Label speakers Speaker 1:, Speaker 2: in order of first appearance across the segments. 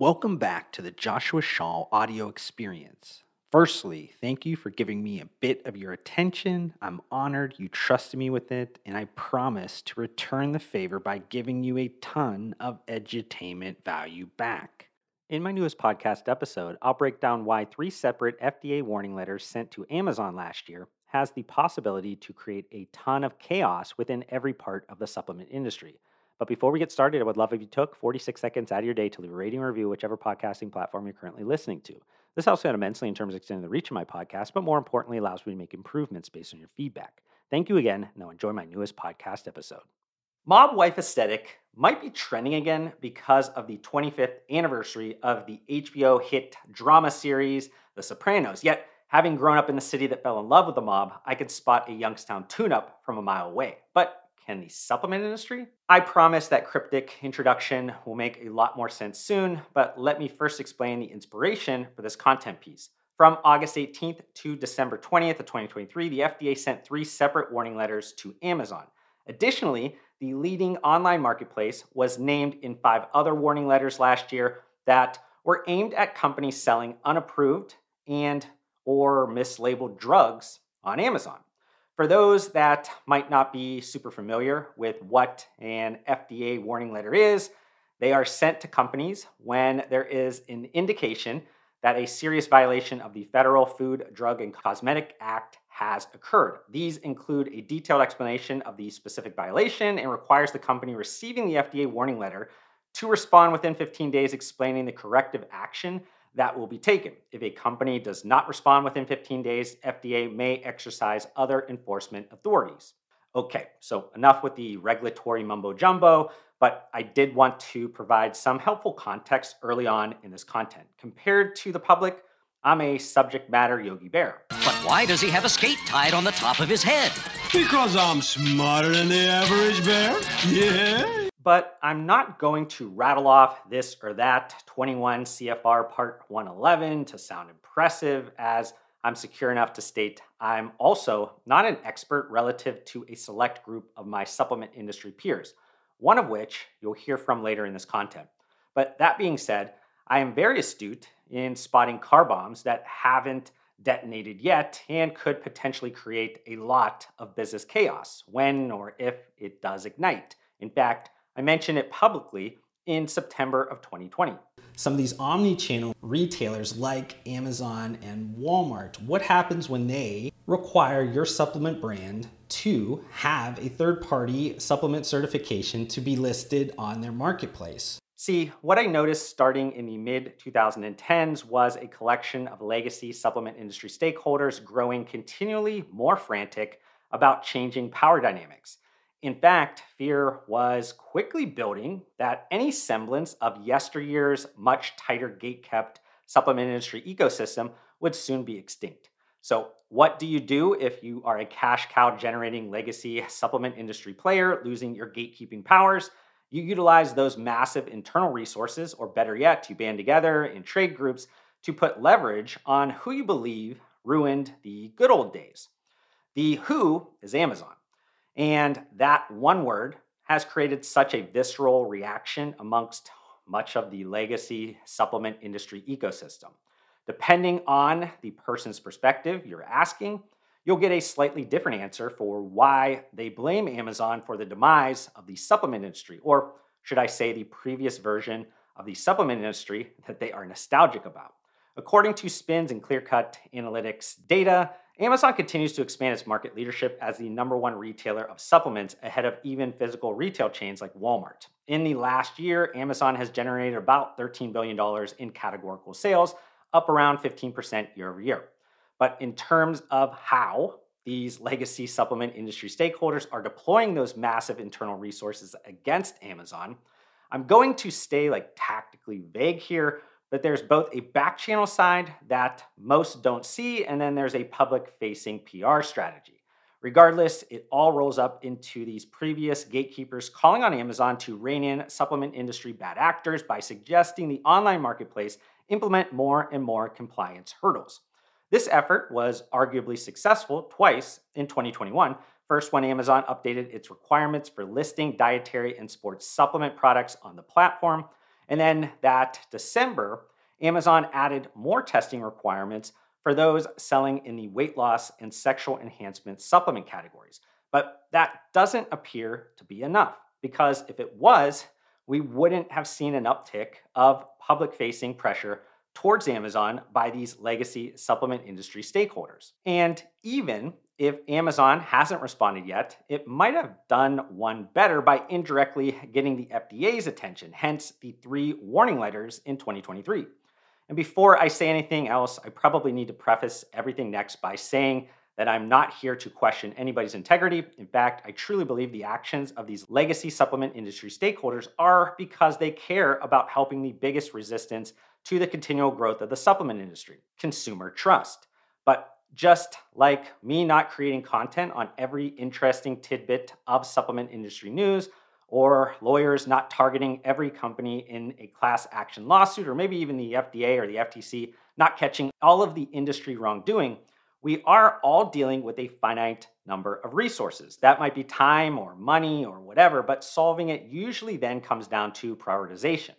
Speaker 1: Welcome back to the Joshua Shaw audio experience. Firstly, thank you for giving me a bit of your attention. I'm honored you trusted me with it, and I promise to return the favor by giving you a ton of edutainment value back. In my newest podcast episode, I'll break down why three separate FDA warning letters sent to Amazon last year has the possibility to create a ton of chaos within every part of the supplement industry. But before we get started, I would love if you took 46 seconds out of your day to leave a rating or review, whichever podcasting platform you're currently listening to. This helps me out immensely in terms of extending the reach of my podcast, but more importantly, allows me to make improvements based on your feedback. Thank you again. Now enjoy my newest podcast episode. Mob Wife Aesthetic might be trending again because of the 25th anniversary of the HBO hit drama series, The Sopranos. Yet, having grown up in the city that fell in love with the mob, I could spot a Youngstown tune up from a mile away. But can the supplement industry? I promise that cryptic introduction will make a lot more sense soon, but let me first explain the inspiration for this content piece. From August 18th to December 20th of 2023, the FDA sent three separate warning letters to Amazon. Additionally, the leading online marketplace was named in five other warning letters last year that were aimed at companies selling unapproved and or mislabeled drugs on Amazon. For those that might not be super familiar with what an FDA warning letter is, they are sent to companies when there is an indication that a serious violation of the Federal Food, Drug, and Cosmetic Act has occurred. These include a detailed explanation of the specific violation and requires the company receiving the FDA warning letter to respond within 15 days explaining the corrective action that will be taken. If a company does not respond within 15 days, FDA may exercise other enforcement authorities. Okay, so enough with the regulatory mumbo jumbo, but I did want to provide some helpful context early on in this content. Compared to the public, I'm a subject matter Yogi Bear.
Speaker 2: But why does he have a skate tied on the top of his head?
Speaker 3: Because I'm smarter than the average bear. Yeah
Speaker 1: but I'm not going to rattle off this or that 21 CFR Part 111 to sound impressive, as I'm secure enough to state I'm also not an expert relative to a select group of my supplement industry peers, one of which you'll hear from later in this content. But that being said, I am very astute in spotting car bombs that haven't detonated yet and could potentially create a lot of business chaos when or if it does ignite. In fact, I mentioned it publicly in September of 2020. Some of these omni channel retailers like Amazon and Walmart, what happens when they require your supplement brand to have a third party supplement certification to be listed on their marketplace? See, what I noticed starting in the mid 2010s was a collection of legacy supplement industry stakeholders growing continually more frantic about changing power dynamics. In fact, fear was quickly building that any semblance of yesteryear's much tighter gate kept supplement industry ecosystem would soon be extinct. So, what do you do if you are a cash cow generating legacy supplement industry player losing your gatekeeping powers? You utilize those massive internal resources, or better yet, you band together in trade groups to put leverage on who you believe ruined the good old days. The who is Amazon. And that one word has created such a visceral reaction amongst much of the legacy supplement industry ecosystem. Depending on the person's perspective you're asking, you'll get a slightly different answer for why they blame Amazon for the demise of the supplement industry, or should I say, the previous version of the supplement industry that they are nostalgic about. According to Spins and Clearcut Analytics data, Amazon continues to expand its market leadership as the number one retailer of supplements ahead of even physical retail chains like Walmart. In the last year, Amazon has generated about $13 billion in categorical sales, up around 15% year over year. But in terms of how these legacy supplement industry stakeholders are deploying those massive internal resources against Amazon, I'm going to stay like tactically vague here but there's both a back channel side that most don't see, and then there's a public facing PR strategy. Regardless, it all rolls up into these previous gatekeepers calling on Amazon to rein in supplement industry bad actors by suggesting the online marketplace implement more and more compliance hurdles. This effort was arguably successful twice in 2021. First, when Amazon updated its requirements for listing dietary and sports supplement products on the platform, And then that December, Amazon added more testing requirements for those selling in the weight loss and sexual enhancement supplement categories. But that doesn't appear to be enough because if it was, we wouldn't have seen an uptick of public facing pressure towards Amazon by these legacy supplement industry stakeholders. And even if Amazon hasn't responded yet, it might have done one better by indirectly getting the FDA's attention, hence the three warning letters in 2023. And before I say anything else, I probably need to preface everything next by saying that I'm not here to question anybody's integrity. In fact, I truly believe the actions of these legacy supplement industry stakeholders are because they care about helping the biggest resistance to the continual growth of the supplement industry consumer trust. But just like me not creating content on every interesting tidbit of supplement industry news, or lawyers not targeting every company in a class action lawsuit, or maybe even the FDA or the FTC not catching all of the industry wrongdoing, we are all dealing with a finite number of resources. That might be time or money or whatever, but solving it usually then comes down to prioritization.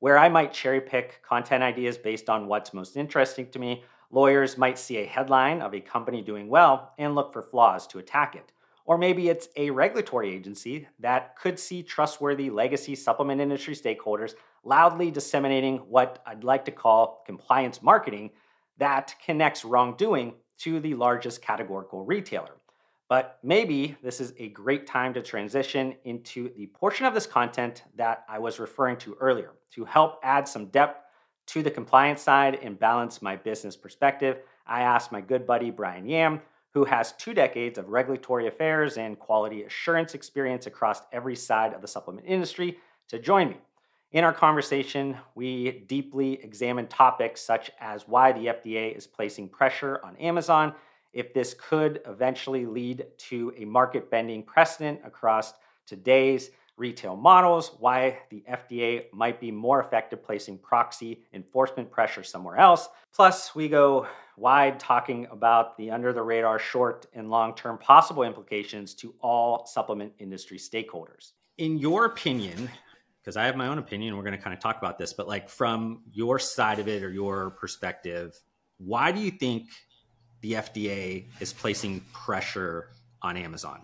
Speaker 1: Where I might cherry pick content ideas based on what's most interesting to me, lawyers might see a headline of a company doing well and look for flaws to attack it. Or maybe it's a regulatory agency that could see trustworthy legacy supplement industry stakeholders loudly disseminating what I'd like to call compliance marketing that connects wrongdoing to the largest categorical retailer. But maybe this is a great time to transition into the portion of this content that I was referring to earlier to help add some depth to the compliance side and balance my business perspective. I asked my good buddy Brian Yam, who has two decades of regulatory affairs and quality assurance experience across every side of the supplement industry, to join me. In our conversation, we deeply examine topics such as why the FDA is placing pressure on Amazon, if this could eventually lead to a market bending precedent across today's retail models, why the FDA might be more effective placing proxy enforcement pressure somewhere else. Plus, we go wide talking about the under the radar short and long term possible implications to all supplement industry stakeholders. In your opinion, because I have my own opinion. We're going to kind of talk about this, but like from your side of it or your perspective, why do you think the FDA is placing pressure on Amazon?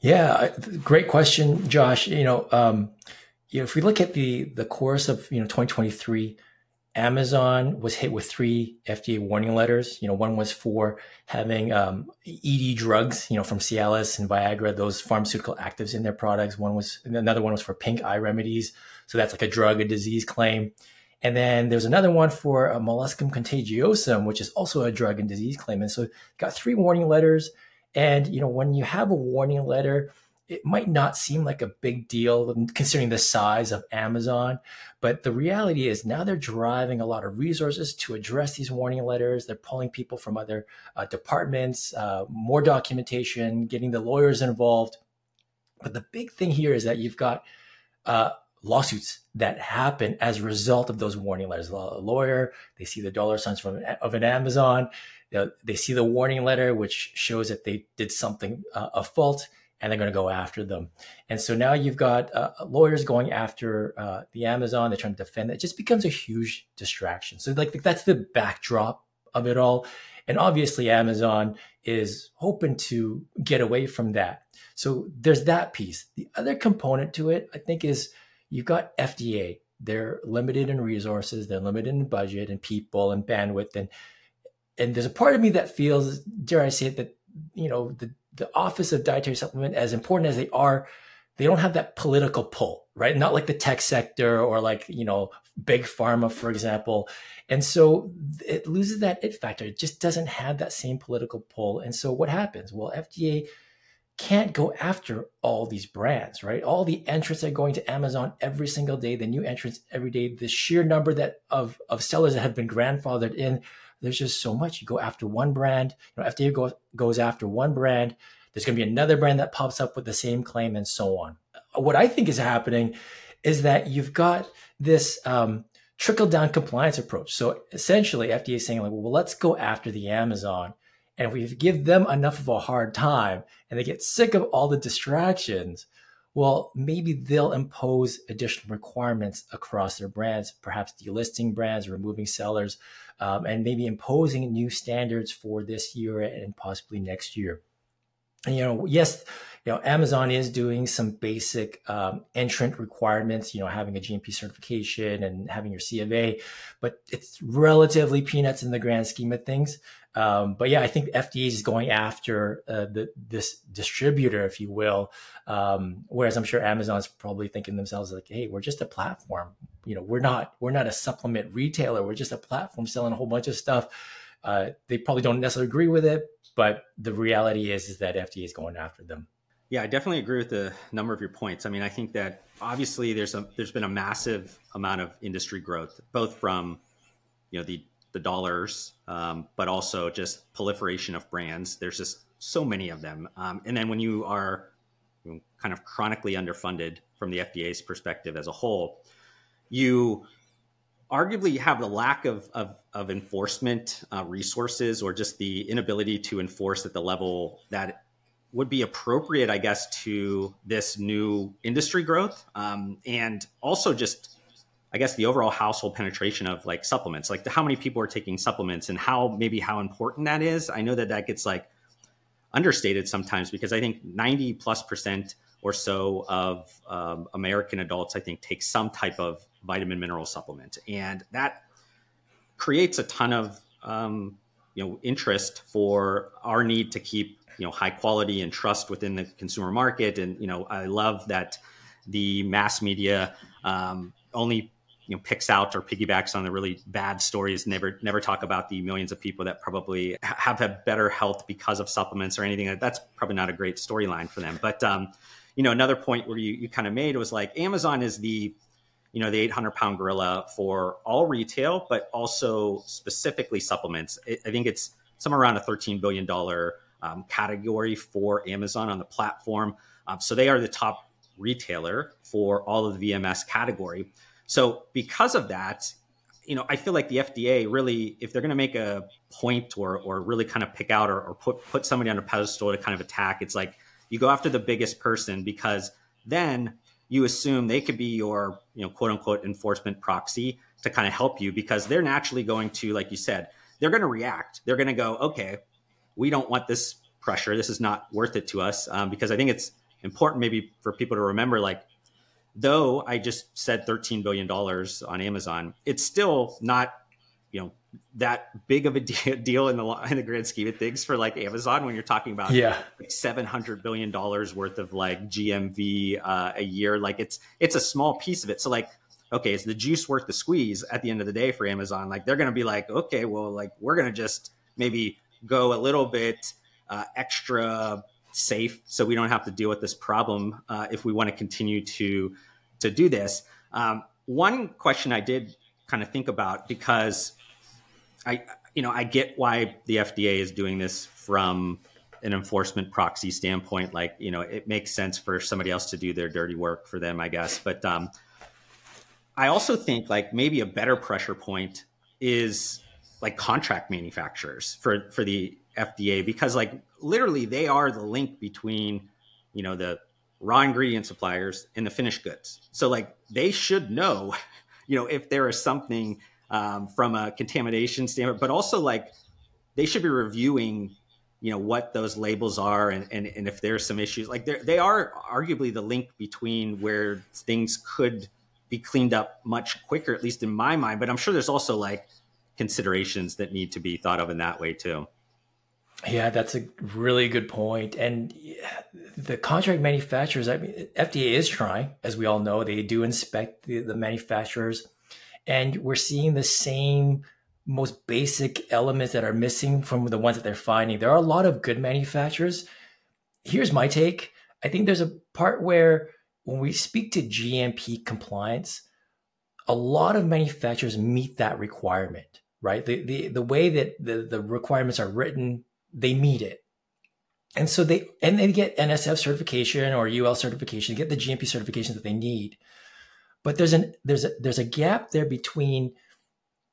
Speaker 4: Yeah, great question, Josh. You know, um, you know, if we look at the the course of you know 2023, Amazon was hit with three FDA warning letters. You know, one was for having um, ED drugs, you know, from Cialis and Viagra, those pharmaceutical actives in their products. One was another one was for pink eye remedies, so that's like a drug, a disease claim. And then there's another one for a molluscum contagiosum, which is also a drug and disease claim. And so got three warning letters. And you know, when you have a warning letter, it might not seem like a big deal considering the size of Amazon, but the reality is now they're driving a lot of resources to address these warning letters. They're pulling people from other uh, departments, uh, more documentation, getting the lawyers involved. But the big thing here is that you've got uh, lawsuits that happen as a result of those warning letters. A lawyer, they see the dollar signs from of an Amazon, they see the warning letter, which shows that they did something uh, fault and they're going to go after them. And so now you've got uh, lawyers going after uh, the Amazon. They're trying to defend. It just becomes a huge distraction. So like that's the backdrop of it all. And obviously Amazon is hoping to get away from that. So there's that piece. The other component to it, I think, is you've got FDA. They're limited in resources. They're limited in budget and people and bandwidth. And and there's a part of me that feels, dare I say it, that you know the the Office of Dietary Supplement, as important as they are, they don't have that political pull, right? Not like the tech sector or like, you know, big pharma, for example. And so it loses that it factor. It just doesn't have that same political pull. And so what happens? Well, FDA can't go after all these brands, right? All the entrants that are going to Amazon every single day, the new entrants every day, the sheer number that of, of sellers that have been grandfathered in there's just so much. You go after one brand, you know, FDA goes goes after one brand. There's going to be another brand that pops up with the same claim, and so on. What I think is happening is that you've got this um, trickle down compliance approach. So essentially, FDA is saying like, well, let's go after the Amazon, and if we give them enough of a hard time, and they get sick of all the distractions, well, maybe they'll impose additional requirements across their brands, perhaps delisting brands, removing sellers, um, and maybe imposing new standards for this year and possibly next year. And, you know, yes, you know, Amazon is doing some basic um, entrant requirements, you know, having a GMP certification and having your CFA, but it's relatively peanuts in the grand scheme of things. Um, but yeah, I think FDA is going after uh, the, this distributor, if you will. Um, whereas I'm sure Amazon's probably thinking themselves like, "Hey, we're just a platform. You know, we're not we're not a supplement retailer. We're just a platform selling a whole bunch of stuff." Uh, they probably don't necessarily agree with it, but the reality is is that FDA is going after them.
Speaker 1: Yeah, I definitely agree with the number of your points. I mean, I think that obviously there's a there's been a massive amount of industry growth, both from you know the the dollars, um, but also just proliferation of brands. There's just so many of them, um, and then when you are kind of chronically underfunded from the FDA's perspective as a whole, you arguably have the lack of, of, of enforcement uh, resources or just the inability to enforce at the level that would be appropriate, I guess, to this new industry growth. Um, and also just, I guess, the overall household penetration of like supplements, like how many people are taking supplements and how maybe how important that is. I know that that gets like understated sometimes because I think 90 plus percent or so of um, American adults, I think, take some type of vitamin mineral supplement. And that creates a ton of, um, you know, interest for our need to keep you know high quality and trust within the consumer market. And you know, I love that the mass media um, only you know picks out or piggybacks on the really bad stories. Never never talk about the millions of people that probably have had better health because of supplements or anything. That's probably not a great storyline for them. But um, you know, another point where you, you kind of made was like Amazon is the you know the 800 pound gorilla for all retail, but also specifically supplements. I think it's somewhere around a 13 billion dollar um, category for Amazon on the platform. Um, so they are the top retailer for all of the VMS category. So because of that, you know, I feel like the FDA really, if they're going to make a point or or really kind of pick out or, or put put somebody on a pedestal to kind of attack, it's like you go after the biggest person because then you assume they could be your you know quote unquote enforcement proxy to kind of help you because they're naturally going to like you said they're going to react they're going to go okay we don't want this pressure. This is not worth it to us um, because I think it's important maybe for people to remember like though I just said $13 billion on Amazon, it's still not, you know, that big of a deal in the in the grand scheme of things for like Amazon when you're talking about
Speaker 4: yeah.
Speaker 1: like 700 billion dollars worth of like GMV uh, a year. Like it's it's a small piece of it. So like okay is the juice worth the squeeze at the end of the day for Amazon? Like they're going to be like okay well like we're going to just maybe go a little bit uh, extra safe so we don't have to deal with this problem uh, if we want to continue to to do this. Um, one question I did kind of think about because I you know I get why the FDA is doing this from an enforcement proxy standpoint like you know it makes sense for somebody else to do their dirty work for them I guess but um, I also think like maybe a better pressure point is like contract manufacturers for for the FDA because like literally they are the link between you know the raw ingredient suppliers and the finished goods. So like they should know, you know, if there is something um, from a contamination standpoint, but also like they should be reviewing, you know, what those labels are and and, and if there's some issues. Like they they are arguably the link between where things could be cleaned up much quicker, at least in my mind. But I'm sure there's also like considerations that need to be thought of in that way too.
Speaker 4: Yeah, that's a really good point. And the contract manufacturers, I mean, FDA is trying, as we all know, they do inspect the, the manufacturers, and we're seeing the same most basic elements that are missing from the ones that they're finding. There are a lot of good manufacturers. Here's my take. I think there's a part where when we speak to GMP compliance, a lot of manufacturers meet that requirement right? The, the, the way that the, the requirements are written, they meet it. And so they, and they get NSF certification or UL certification, get the GMP certifications that they need. But there's an, there's a, there's a gap there between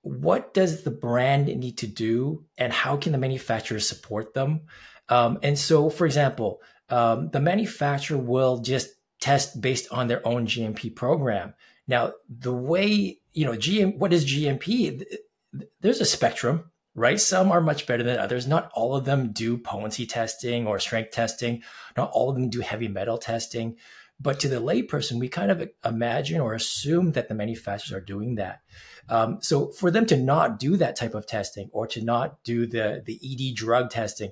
Speaker 4: what does the brand need to do and how can the manufacturer support them? Um, and so, for example, um, the manufacturer will just test based on their own GMP program. Now, the way, you know, GM, what is GMP? There's a spectrum, right? Some are much better than others. Not all of them do potency testing or strength testing. Not all of them do heavy metal testing. But to the layperson, we kind of imagine or assume that the manufacturers are doing that. Um, so for them to not do that type of testing or to not do the, the ED drug testing,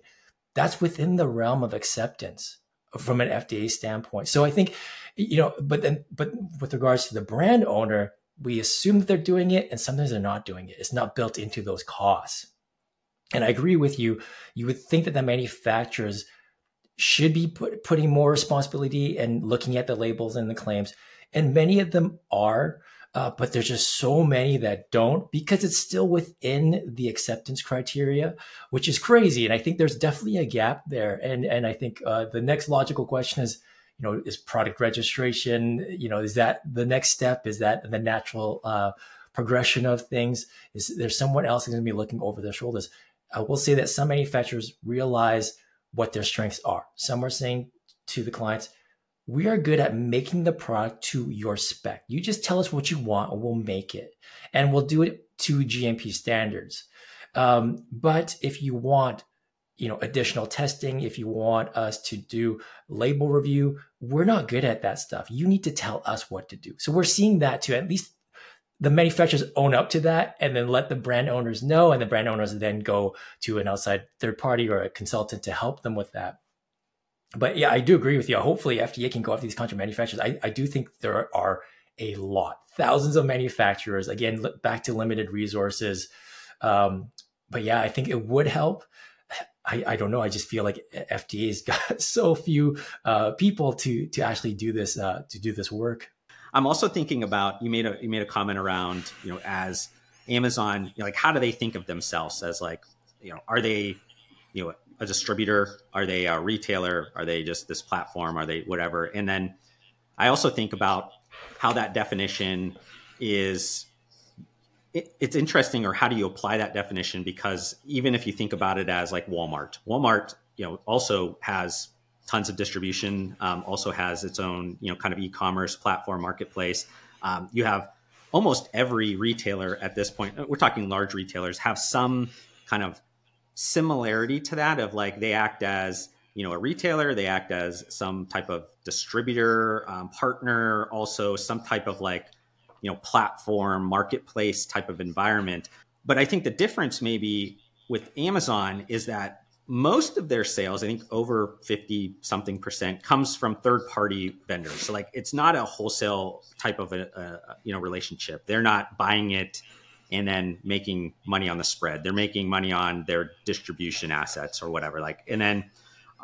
Speaker 4: that's within the realm of acceptance from an FDA standpoint. So I think, you know, but then, but with regards to the brand owner, we assume that they're doing it and sometimes they're not doing it. It's not built into those costs. And I agree with you. You would think that the manufacturers should be put, putting more responsibility and looking at the labels and the claims. And many of them are, uh, but there's just so many that don't because it's still within the acceptance criteria, which is crazy. And I think there's definitely a gap there. And and I think uh, the next logical question is, you know, is product registration? You know, is that the next step? Is that the natural uh, progression of things? Is there someone else going to be looking over their shoulders? I will say that some manufacturers realize what their strengths are. Some are saying to the clients, we are good at making the product to your spec. You just tell us what you want and we'll make it. And we'll do it to GMP standards. Um, but if you want, you know, additional testing, if you want us to do label review, we're not good at that stuff. You need to tell us what to do. So we're seeing that too. At least the manufacturers own up to that and then let the brand owners know and the brand owners then go to an outside third party or a consultant to help them with that. But yeah i do agree with you. Hopefully fda can go after these contract manufacturers. I, I do think there are a lot thousands of manufacturers again back to limited resources. Um, but yeah i think it would help. I, I don't know. I just feel like FDA's got so few uh, people to to actually do this uh, to do this work.
Speaker 1: I'm also thinking about you made a you made a comment around you know as Amazon you know, like how do they think of themselves as like you know are they you know a distributor? Are they a retailer? Are they just this platform? Are they whatever? And then I also think about how that definition is it, it's interesting or how do you apply that definition? Because even if you think about it as like Walmart Walmart you know also has tons of distribution. Um, also has its own, you know, kind of e-commerce platform marketplace. Um, you have almost every retailer at this point. We're talking large retailers have some kind of similarity to that of like they act as you know a retailer they act as some type of distributor um, partner also some type of like you know platform marketplace type of environment but i think the difference maybe with amazon is that most of their sales, I think over 50 something percent comes from third party vendors. So like it's not a wholesale type of a, a, you know relationship. They're not buying it and then making money on the spread. They're making money on their distribution assets or whatever. Like and then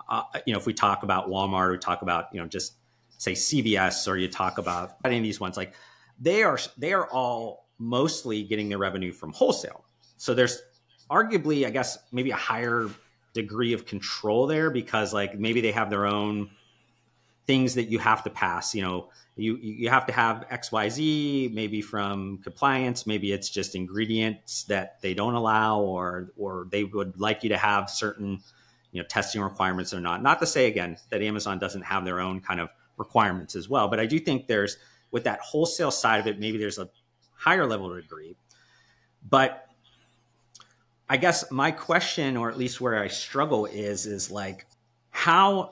Speaker 1: uh, you know if we talk about Walmart, we talk about you know just say CVS or you talk about any of these ones like they are they are all mostly getting their revenue from wholesale. So there's arguably I guess maybe a higher degree of control there because like maybe they have their own things that you have to pass you know? You you have to have xyz maybe from compliance maybe it's just ingredients that they don't allow or or they would like you to have certain you know testing requirements or not. Not to say again that amazon doesn't have their own kind of requirements as well but i do think there's with that wholesale side of it maybe there's a higher level degree but I guess my question, or at least where I struggle, is is like, how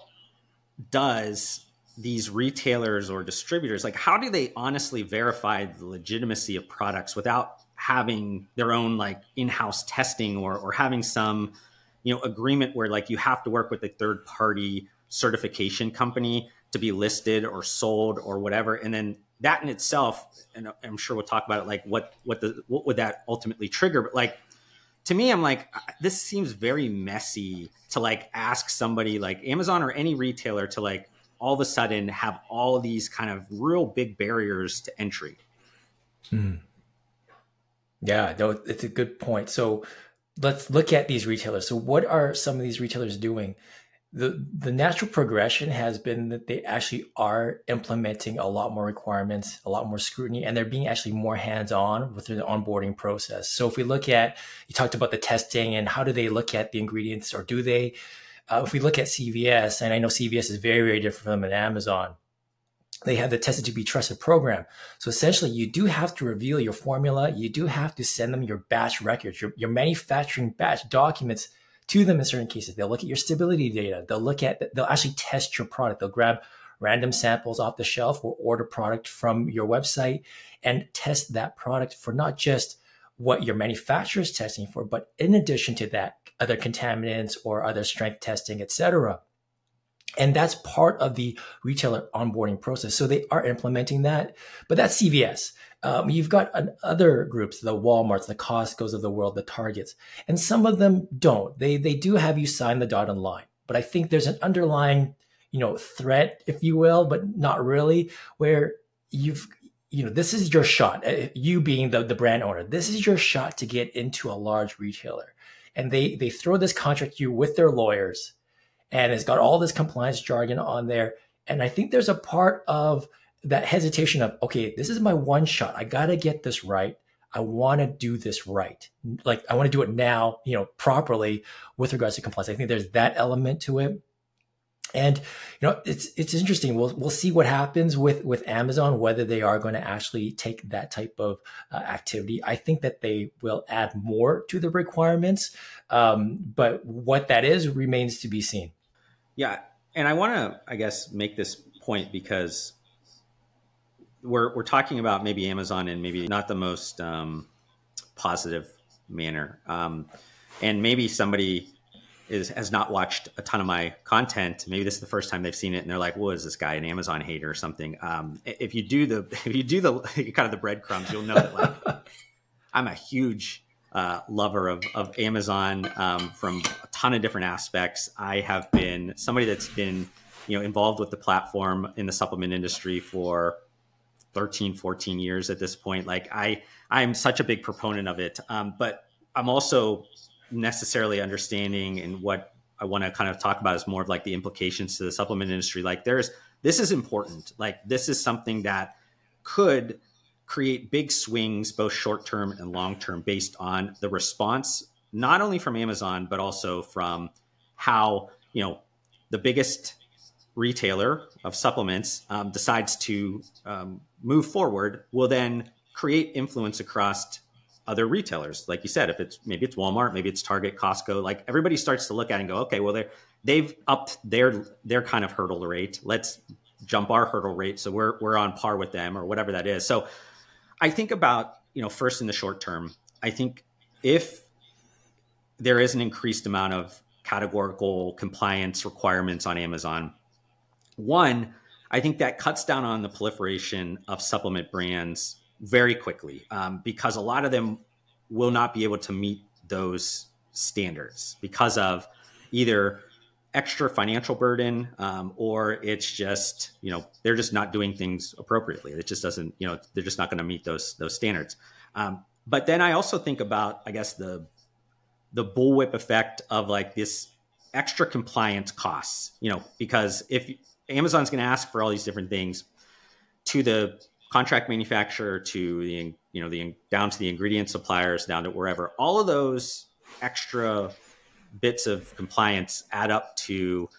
Speaker 1: does these retailers or distributors like how do they honestly verify the legitimacy of products without having their own like in-house testing or or having some you know agreement where like you have to work with a third party certification company to be listed or sold or whatever? And then that in itself and i'm sure we'll talk about it like what what the what would that ultimately trigger? But like to me, I'm like, uh, this seems very messy to like ask somebody like Amazon or any retailer to like all of a sudden have all these kind of real big barriers to entry.
Speaker 4: Hmm. Yeah, no, it's a good point. So let's look at these retailers. So what are some of these retailers doing the the natural progression has been that they actually are implementing a lot more requirements, a lot more scrutiny, and they're being actually more hands on with the onboarding process. So if we look at, you talked about the testing and how do they look at the ingredients, or do they? Uh, if we look at CVS, and I know CVS is very very different from Amazon. they have the tested to be trusted program. So essentially, you do have to reveal your formula. You do have to send them your batch records, your, your manufacturing batch documents to them in certain cases. They'll look at your stability data. They'll look at, they'll actually test your product. They'll grab random samples off the shelf or order product from your website and test that product for not just what your manufacturer is testing for, but in addition to that, other contaminants or other strength testing, et cetera. And that's part of the retailer onboarding process. So they are implementing that, but that's CVS. Um, you've got other groups, the Walmarts, the Costco's of the world, the Targets, and some of them don't. They they do have you sign the dotted line, but I think there's an underlying, you know, threat, if you will, but not really, where you've you know this is your shot. Uh, you being the the brand owner, this is your shot to get into a large retailer, and they they throw this contract you with their lawyers and it's got all this compliance jargon on there. And I think there's a part of that hesitation of, okay, this is my one shot. I got to get this right. I want to do this right. Like I want to do it now, you know, properly with regards to compliance. I think there's that element to it. And you know, it's it's interesting. We'll we'll see what happens with with Amazon whether they are going to actually take that type of uh, activity. I think that they will add more to the requirements, um, but what that is remains to be seen.
Speaker 1: Yeah, and I want to, I guess, make this point because we're we're talking about maybe Amazon in maybe not the most um, positive manner, um, and maybe somebody is has not watched a ton of my content. Maybe this is the first time they've seen it, and they're like, "What is this guy, an Amazon hater or something?" Um, if you do the if you do the kind of the breadcrumbs, you'll know that like I'm a huge uh, lover of, of Amazon um, from a ton of different aspects. I have been somebody that's been you know involved with the platform in the supplement industry for 13 14 years at this point. Like i i'm such a big proponent of it. Um, but i'm also necessarily understanding and what i want to kind of talk about is more of like the implications to the supplement industry. Like there's this is important. Like this is something that could create big swings, both short term and long term, based on the response, not only from Amazon, but also from how, you know, the biggest retailer of supplements um, decides to um, move forward will then create influence across other retailers. Like you said, if it's maybe it's Walmart, maybe it's Target, Costco, like everybody starts to look at and go, okay, well, they're, they've upped their, their kind of hurdle rate. Let's jump our hurdle rate. So we're, we're on par with them or whatever that is. So I think about, you know, first in the short term, I think if there is an increased amount of categorical compliance requirements on Amazon, one, I think that cuts down on the proliferation of supplement brands very quickly um, because a lot of them will not be able to meet those standards because of either extra financial burden um, or it's just you know they're just not doing things appropriately. It just doesn't you know they're just not going to meet those those standards. Um, but then i also think about i guess the the bullwhip effect of like this extra compliance costs you know because if amazon's going to ask for all these different things to the contract manufacturer to the you know the down to the ingredient suppliers down to wherever all of those extra bits of compliance add up to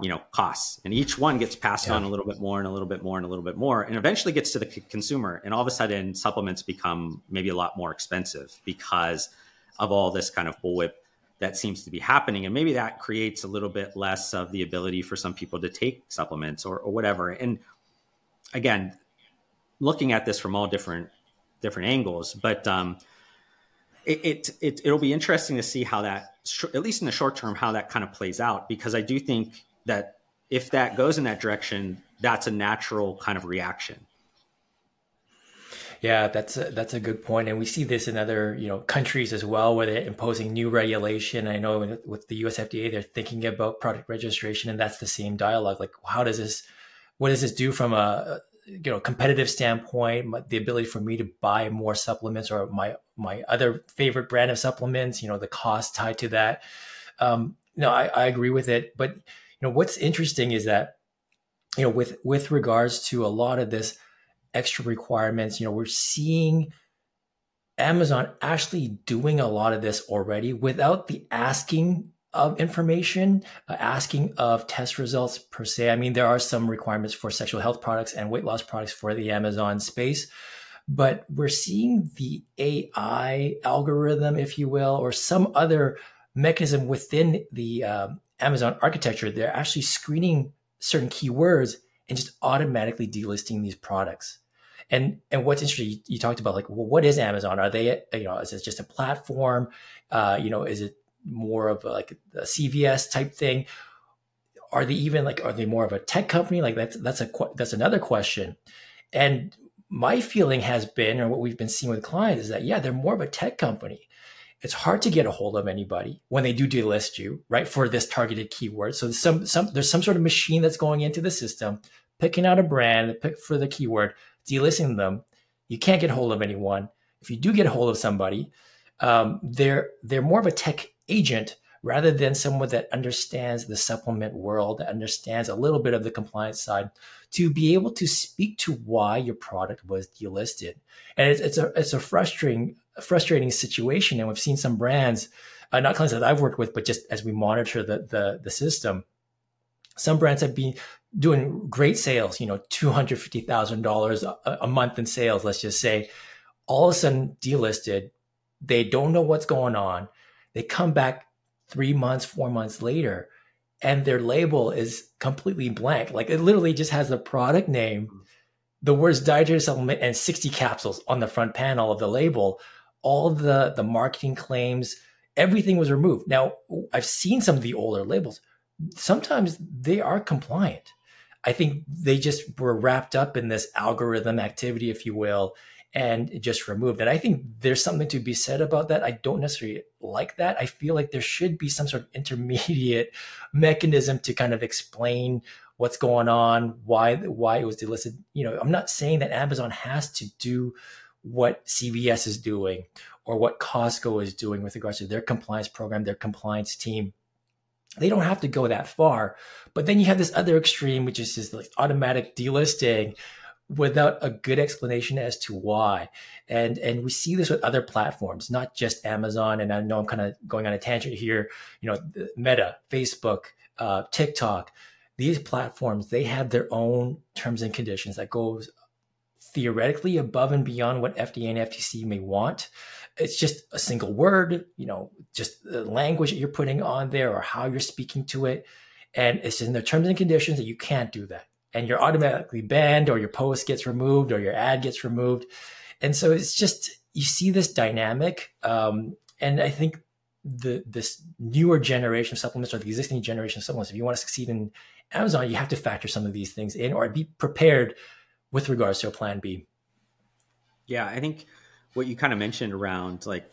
Speaker 1: you know costs. And each one gets passed yeah. on a little bit more and a little bit more and a little bit more and eventually gets to the c- consumer. And all of a sudden supplements become maybe a lot more expensive because of all this kind of bullwhip that seems to be happening. And maybe that creates a little bit less of the ability for some people to take supplements or, or whatever. And again looking at this from all different different angles but um, it, it, it will be interesting to see how that at least in the short term how that kind of plays out because i do think that if that goes in that direction that's a natural kind of reaction.
Speaker 4: Yeah that's a, that's a good point and we see this in other you know countries as well where they're imposing new regulation. I know with the us fda they're thinking about product registration and that's the same dialogue. Like how does this what does this do from a you know competitive standpoint the ability for me to buy more supplements or my my other favorite brand of supplements you know the cost tied to that um no I, I agree with it but you know what's interesting is that you know with with regards to a lot of this extra requirements you know we're seeing amazon actually doing a lot of this already without the asking of information, uh, asking of test results per se. I mean, there are some requirements for sexual health products and weight loss products for the Amazon space, but we're seeing the AI algorithm, if you will, or some other mechanism within the um, Amazon architecture. They're actually screening certain keywords and just automatically delisting these products. And and what's interesting, you, you, talked about like, well, what is Amazon? Are they, you know, is it just a platform? Uh, you know, is it more of a, like a CVS type thing? Are they even like, are they more of a tech company? Like that's that's a that's another question. And my feeling has been, or what we've been seeing with clients, is that yeah, they're more of a tech company. It's hard to get a hold of anybody when they do delist you, right, for this targeted keyword. So there's some some there's some sort of machine that's going into the system, picking out a brand, pick for the keyword, delisting them. You can't get hold of anyone. If you do get a hold of somebody, um, they're they're more of a tech agent rather than someone that understands the supplement world, that understands a little bit of the compliance side, to be able to speak to why your product was delisted. And it's, it's a it's a frustrating frustrating situation. And we've seen some brands, uh, not clients that I've worked with, but just as we monitor the the, the system, some brands have been doing great sales. You know, two hundred fifty thousand dollars a month in sales. Let's just say, all of a sudden delisted. They don't know what's going on they come back three months, four months later, and their label is completely blank. Like it literally just has the product name, mm-hmm. the words dietary supplement, and 60 capsules on the front panel of the label. All the the marketing claims, everything was removed. Now I've seen some of the older labels. Sometimes they are compliant. I think they just were wrapped up in this algorithm activity, if you will, and just removed. And I think there's something to be said about that. I don't necessarily like that. I feel like there should be some sort of intermediate mechanism to kind of explain what's going on, why why it was delisted. You know, I'm not saying that Amazon has to do what CVS is doing or what Costco is doing with regards to their compliance program, their compliance team. They don't have to go that far. But then you have this other extreme, which is just like automatic delisting without a good explanation as to why. And and we see this with other platforms, not just Amazon. And I know I'm kind of going on a tangent here. You know, Meta, Facebook, uh, TikTok, these platforms they have their own terms and conditions that goes theoretically above and beyond what FDA and FTC may want. It's just a single word, you know, just the language that you're putting on there or how you're speaking to it. And it's in the terms and conditions that you can't do that and you're automatically banned or your post gets removed or your ad gets removed. And so it's just, you see this dynamic. Um, and I think the this newer generation of supplements or the existing generation of supplements, if you want to succeed in Amazon, you have to factor some of these things in or be prepared with regards to a plan B.
Speaker 1: Yeah, I think what you kind of mentioned around like,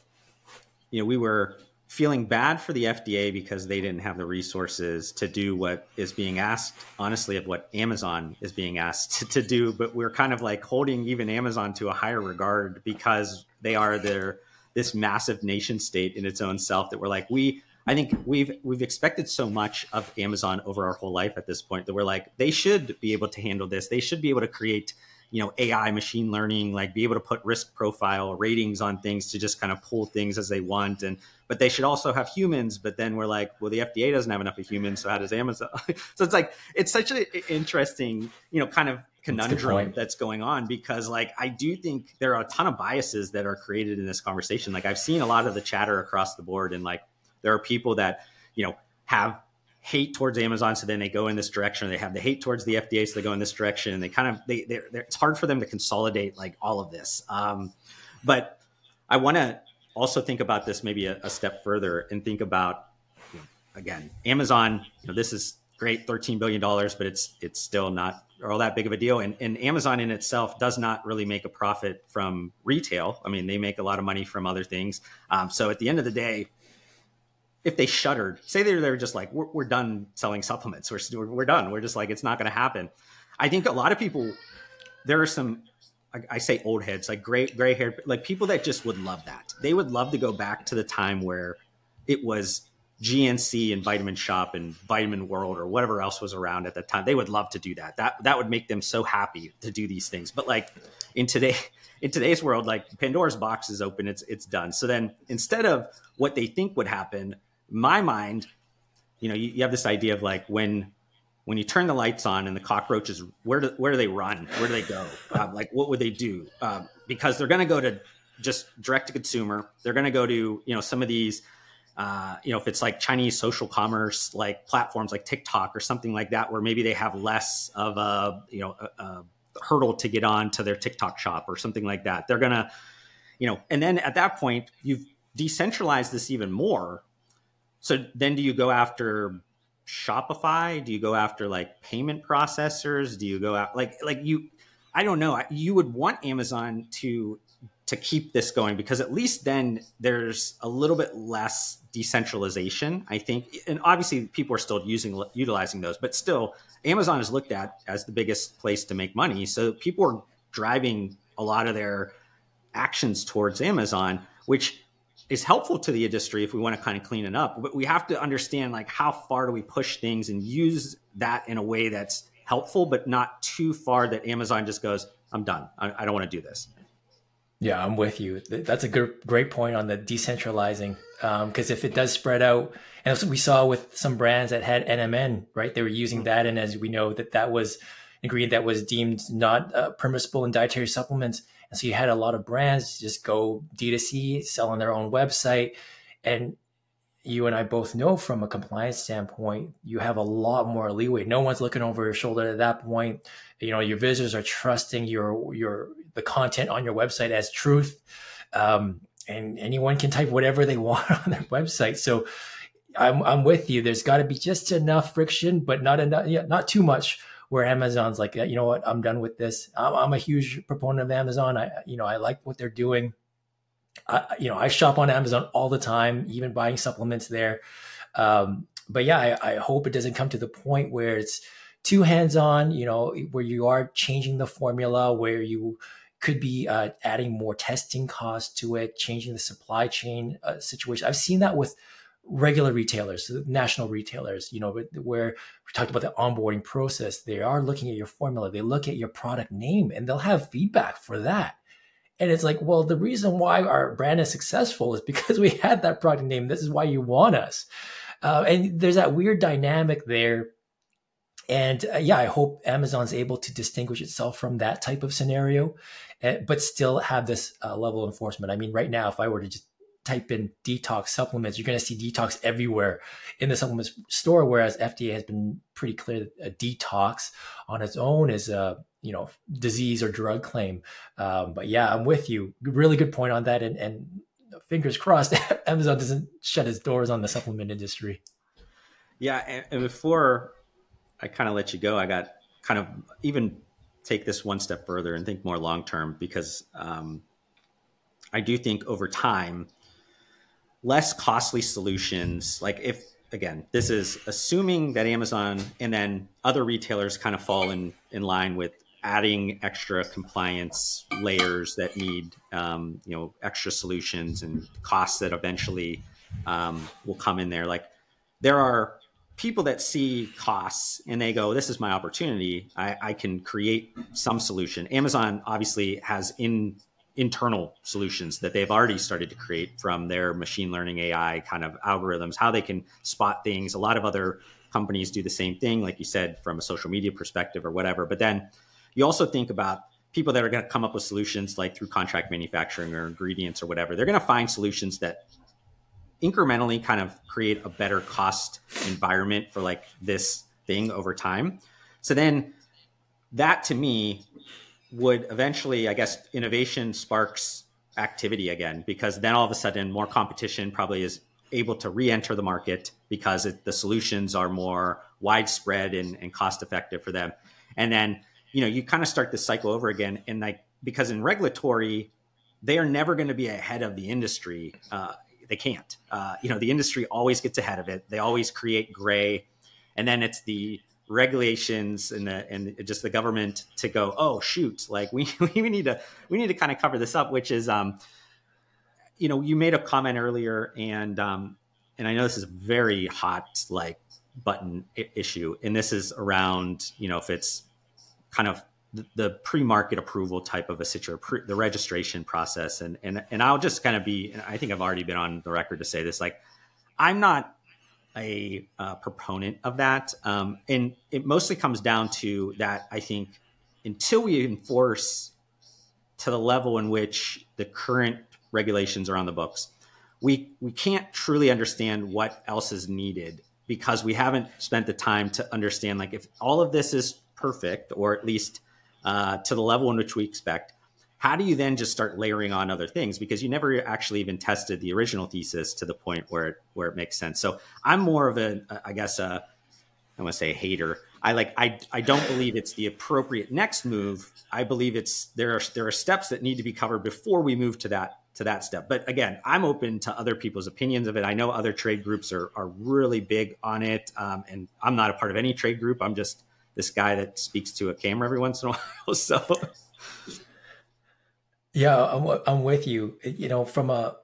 Speaker 1: you know, we were feeling bad for the FDA because they didn't have the resources to do what is being asked, honestly, of what Amazon is being asked to, to, do. But we're kind of like holding even Amazon to a higher regard because they are their this massive nation state in its own self that we're like, we I think we've we've expected so much of Amazon over our whole life at this point that we're like, they should be able to handle this. They should be able to create you know ai machine learning like be able to put risk profile ratings on things to just kind of pull things as they want and but they should also have humans. But then we're like, well, the FDA doesn't have enough of humans, so how does Amazon? so it's like it's such an interesting, you know, kind of conundrum that's, that's going on because like I do think there are a ton of biases that are created in this conversation. Like I've seen a lot of the chatter across the board, and like there are people that you know have hate towards Amazon, so then they go in this direction. They have the hate towards the FDA, so they go in this direction, and they kind of they they're, they're, it's hard for them to consolidate like all of this. Um, but I want to also think about this maybe a, a step further and think about you know, again Amazon. You know, this is great, thirteen billion dollars, but it's it's still not all that big of a deal. And, and Amazon in itself does not really make a profit from retail. I mean, they make a lot of money from other things. Um, so at the end of the day, if they shuttered, say they're, they're just like, we're, we're done selling supplements. We're, we're done. We're just like, it's not going to happen. I think a lot of people, there are some I, I say old heads, like gray gray haired, like people that just would love that. They would love to go back to the time where it was GNC and Vitamin Shoppe and Vitamin World or whatever else was around at the time. They would love to do that. That that would make them so happy to do these things. But like in today in today's world, like Pandora's box is open, it's it's done. So then instead of what they think would happen, my mind, you know, you, you have this idea of like when when you turn the lights on and the cockroaches, where do where do they run? Where do they go? Um, like what would they do? Um, because they're going to go to just direct to consumer. They're going to go to you know some of these. Uh, you know, if it's like Chinese social commerce, like platforms like TikTok or something like that, where maybe they have less of a, you know, a, a hurdle to get on to their TikTok shop or something like that. They're going to, you know, and then at that point, you've decentralized this even more. So then do you go after Shopify? Do you go after like payment processors? Do you go out like like you I don't know. You would want Amazon to to keep this going because at least then there's a little bit less decentralization, I think. And obviously people are still using utilizing those, but still Amazon is looked at as the biggest place to make money. So people are driving a lot of their actions towards Amazon, which is helpful to the industry if we want to kind of clean it up. But we have to understand like how far do we push things and use that in a way that's helpful, but not too far that Amazon just goes, I'm done. I, don't want to do this.
Speaker 4: Yeah, I'm with you. That's a good, great point on the decentralizing. Because um, if it does spread out, and we saw with some brands that had NMN, right? They were using that, and as we know, that that was ingredient that was deemed not uh, permissible in dietary supplements. And so you had a lot of brands just go D2C, sell on their own website. And you and I both know from a compliance standpoint, you have a lot more leeway. No one's looking over your shoulder at that point. You know, your visitors are trusting your your the content on your website as truth. Um, and anyone can type whatever they want on their website. So I'm I'm with you. There's got to be just enough friction, but not enough, yeah, not too much where Amazon's like, you know what, I'm done with this. I'm, I'm a huge proponent of Amazon. I, you know, I like what they're doing. I, you know, I shop on Amazon all the time, even buying supplements there. Um, but yeah, I, I hope it doesn't come to the point where it's too hands-on. You know, where you are changing the formula, where you could be uh, adding more testing costs to it, changing the supply chain uh, situation. I've seen that with regular retailers, national retailers, you know, where we talked about the onboarding process, they are looking at your formula, they look at your product name, and they'll have feedback for that. And it's like, well, the reason why our brand is successful is because we had that product name. This is why you want us. Uh, and there's that weird dynamic there. And uh, yeah, I hope Amazon's able to distinguish itself from that type of scenario, uh, but still have this uh, level of enforcement. I mean, right now, if I were to just type in detox supplements, you're going to see detox everywhere in the supplement store. Whereas FDA has been pretty clear that a detox on its own is a you know disease or drug claim. Um, but yeah, I'm with you. Really good point on that. And, and fingers crossed, Amazon doesn't shut its doors on the supplement industry.
Speaker 1: Yeah, and, and before I kind of let you go, I got kind of even take this one step further and think more long term because um, I do think over time less costly solutions. Like if again this is assuming that amazon and then other retailers kind of fall in in line with adding extra compliance layers that need um, you know extra solutions and costs that eventually um, will come in there. Like there are people that see costs and they go this is my opportunity. I, I can create some solution. Amazon obviously has in internal solutions that they've already started to create from their machine learning AI kind of algorithms, how they can spot things. A lot of other companies do the same thing, like you said, from a social media perspective or whatever. But then you also think about people that are going to come up with solutions like through contract manufacturing or ingredients or whatever. They're going to find solutions that incrementally kind of create a better cost environment for like this thing over time. So then that to me would eventually, I guess, innovation sparks activity again because then all of a sudden more competition probably is able to re-enter the market because it, the solutions are more widespread and, and cost effective for them. And then you know you kind of start this cycle over again and like because in regulatory they are never going to be ahead of the industry uh, they can't. Uh, you know the industry always gets ahead of it. They always create gray and then it's the regulations and the, and just the government to go oh shoot like we we need to we need to kind of cover this up which is um you know you made a comment earlier and um and I know this is a very hot like button issue and this is around you know if it's kind of the, the pre-market approval type of a situation pre, the registration process and and and I'll just kind of be I think I've already been on the record to say this like I'm not a uh, proponent of that. Um, and it mostly comes down to that I think until we enforce to the level in which the current regulations are on the books, we, we can't truly understand what else is needed because we haven't spent the time to understand like if all of this is perfect or at least uh, to the level in which we expect how do you then just start layering on other things? Because you never actually even tested the original thesis to the point where it, where it makes sense. So i'm more of a i guess a i want to say a hater. I like i i don't believe it's the appropriate next move. I believe it's there are there are steps that need to be covered before we move to that to that step. But again i'm open to other people's opinions of it. I know other trade groups are are really big on it um, and i'm not a part of any trade group. I'm just this guy that speaks to a camera every once in a while. So
Speaker 4: yeah, I'm, I'm with you. You know, from a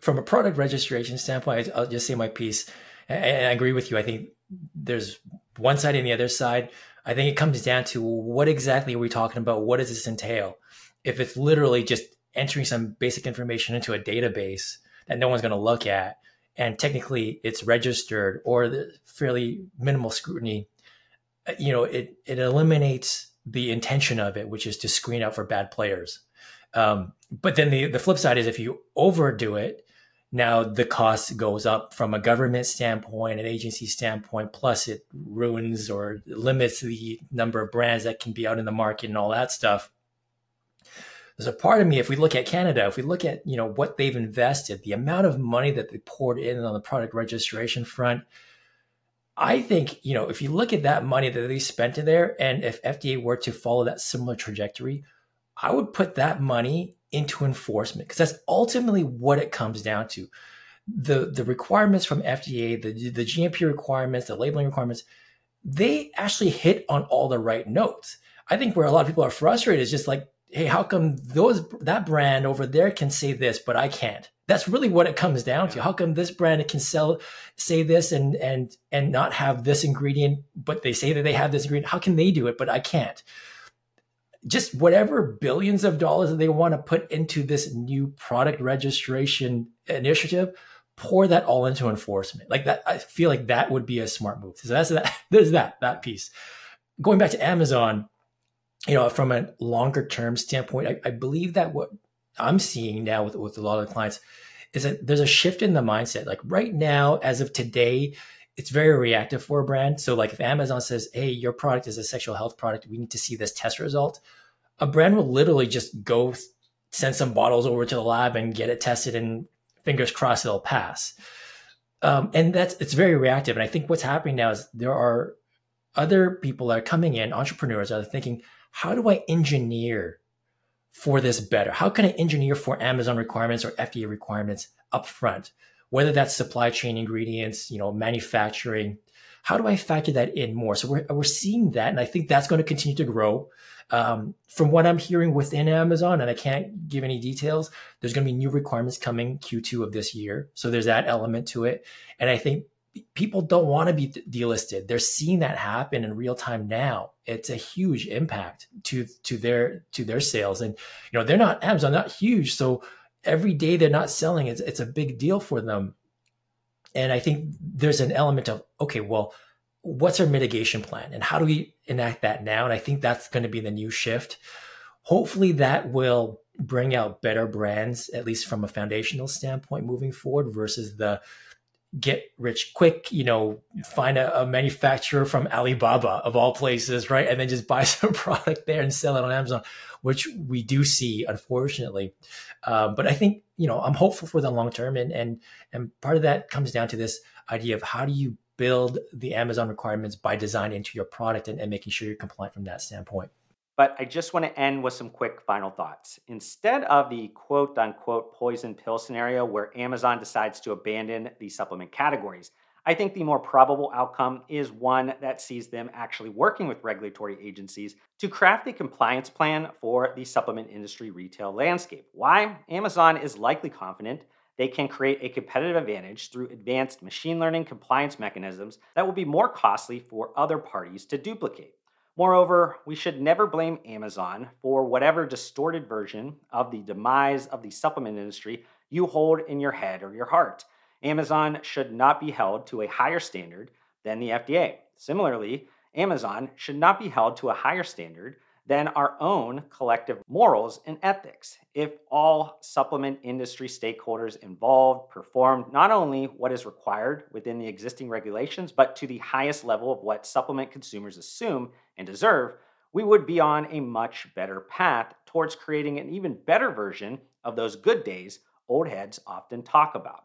Speaker 4: from a product registration standpoint, I'll just say my piece, and I agree with you. I think there's one side and the other side. I think it comes down to what exactly are we talking about? What does this entail? If it's literally just entering some basic information into a database that no one's going to look at, and technically it's registered or the fairly minimal scrutiny, uh, you know, it it eliminates the intention of it, which is to screen out for bad players. Um, but then the, the flip side is if you overdo it, now the cost goes up from a government standpoint, an agency standpoint, plus it ruins or limits the number of brands that can be out in the market and all that stuff. There's a part of me, if we look at Canada, if we look at you know what they've invested, the amount of money that they poured in on the product registration front, I think you know if you look at that money that they spent in there, and if FDA were to follow that similar trajectory, I would put that money into enforcement because that's ultimately what it comes down to. The the requirements from FDA, the the GMP requirements, the labeling requirements, they actually hit on all the right notes. I think where a lot of people are frustrated is just like, hey, how come those that brand over there can say this, but I can't? That's really what it comes down to. How come this brand can sell say this and and and not have this ingredient, but they say that they have this ingredient? How can they do it, but I can't? Just whatever billions of dollars that they want to put into this new product registration initiative, pour that all into enforcement. Like that, I feel like that would be a smart move. So that's that. There's that that piece. Going back to Amazon, you know, from a longer term standpoint, I, I believe that what I'm seeing now with with a lot of clients is that there's a shift in the mindset. Like right now, as of today, it's very reactive for a brand. So like if Amazon says, "Hey, your product is a sexual health product. We need to see this test result." A brand will literally just go send some bottles over to the lab and get it tested and fingers crossed it'll pass. Um, and that's it's very reactive. And I think what's happening now is there are other people that are coming in, entrepreneurs that are thinking, how do I engineer for this better? How can I engineer for Amazon requirements or FDA requirements upfront? Whether that's supply chain ingredients, you know, manufacturing. How do I factor that in more? So we're, we're seeing that. And I think that's going to continue to grow. Um, from what I'm hearing within Amazon, and I can't give any details, there's going to be new requirements coming Q2 of this year. So there's that element to it. And I think people don't want to be delisted. They're seeing that happen in real time now. It's a huge impact to to their to their sales, and you know they're not Amazon, not huge. So every day they're not selling, it's, it's a big deal for them. And I think there's an element of, okay, well, what's our mitigation plan and how do we enact that now? And I think that's going to be the new shift. Hopefully that will bring out better brands, at least from a foundational standpoint moving forward versus the get rich quick, you know, find a, a, manufacturer from Alibaba of all places, right? And then just buy some product there and sell it on Amazon, which we do see, unfortunately. Um, but I think, you know, I'm hopeful for the long term. And, and, and part of that comes down to this idea of how do you build the Amazon requirements by design into your product and, and making sure you're compliant from that standpoint.
Speaker 1: But I just want to end with some quick final thoughts. Instead of the quote unquote poison pill scenario where Amazon decides to abandon the supplement categories, I think the more probable outcome is one that sees them actually working with regulatory agencies to craft a compliance plan for the supplement industry retail landscape. Why? Amazon is likely confident they can create a competitive advantage through advanced machine learning compliance mechanisms that will be more costly for other parties to duplicate. Moreover, we should never blame Amazon for whatever distorted version of the demise of the supplement industry you hold in your head or your heart. Amazon should not be held to a higher standard than the FDA. Similarly, Amazon should not be held to a higher standard than our own collective morals and ethics. If all supplement industry stakeholders involved performed not only what is required within the existing regulations, but to the highest level of what supplement consumers assume and deserve, we would be on a much better path towards creating an even better version of those good days old heads often talk about.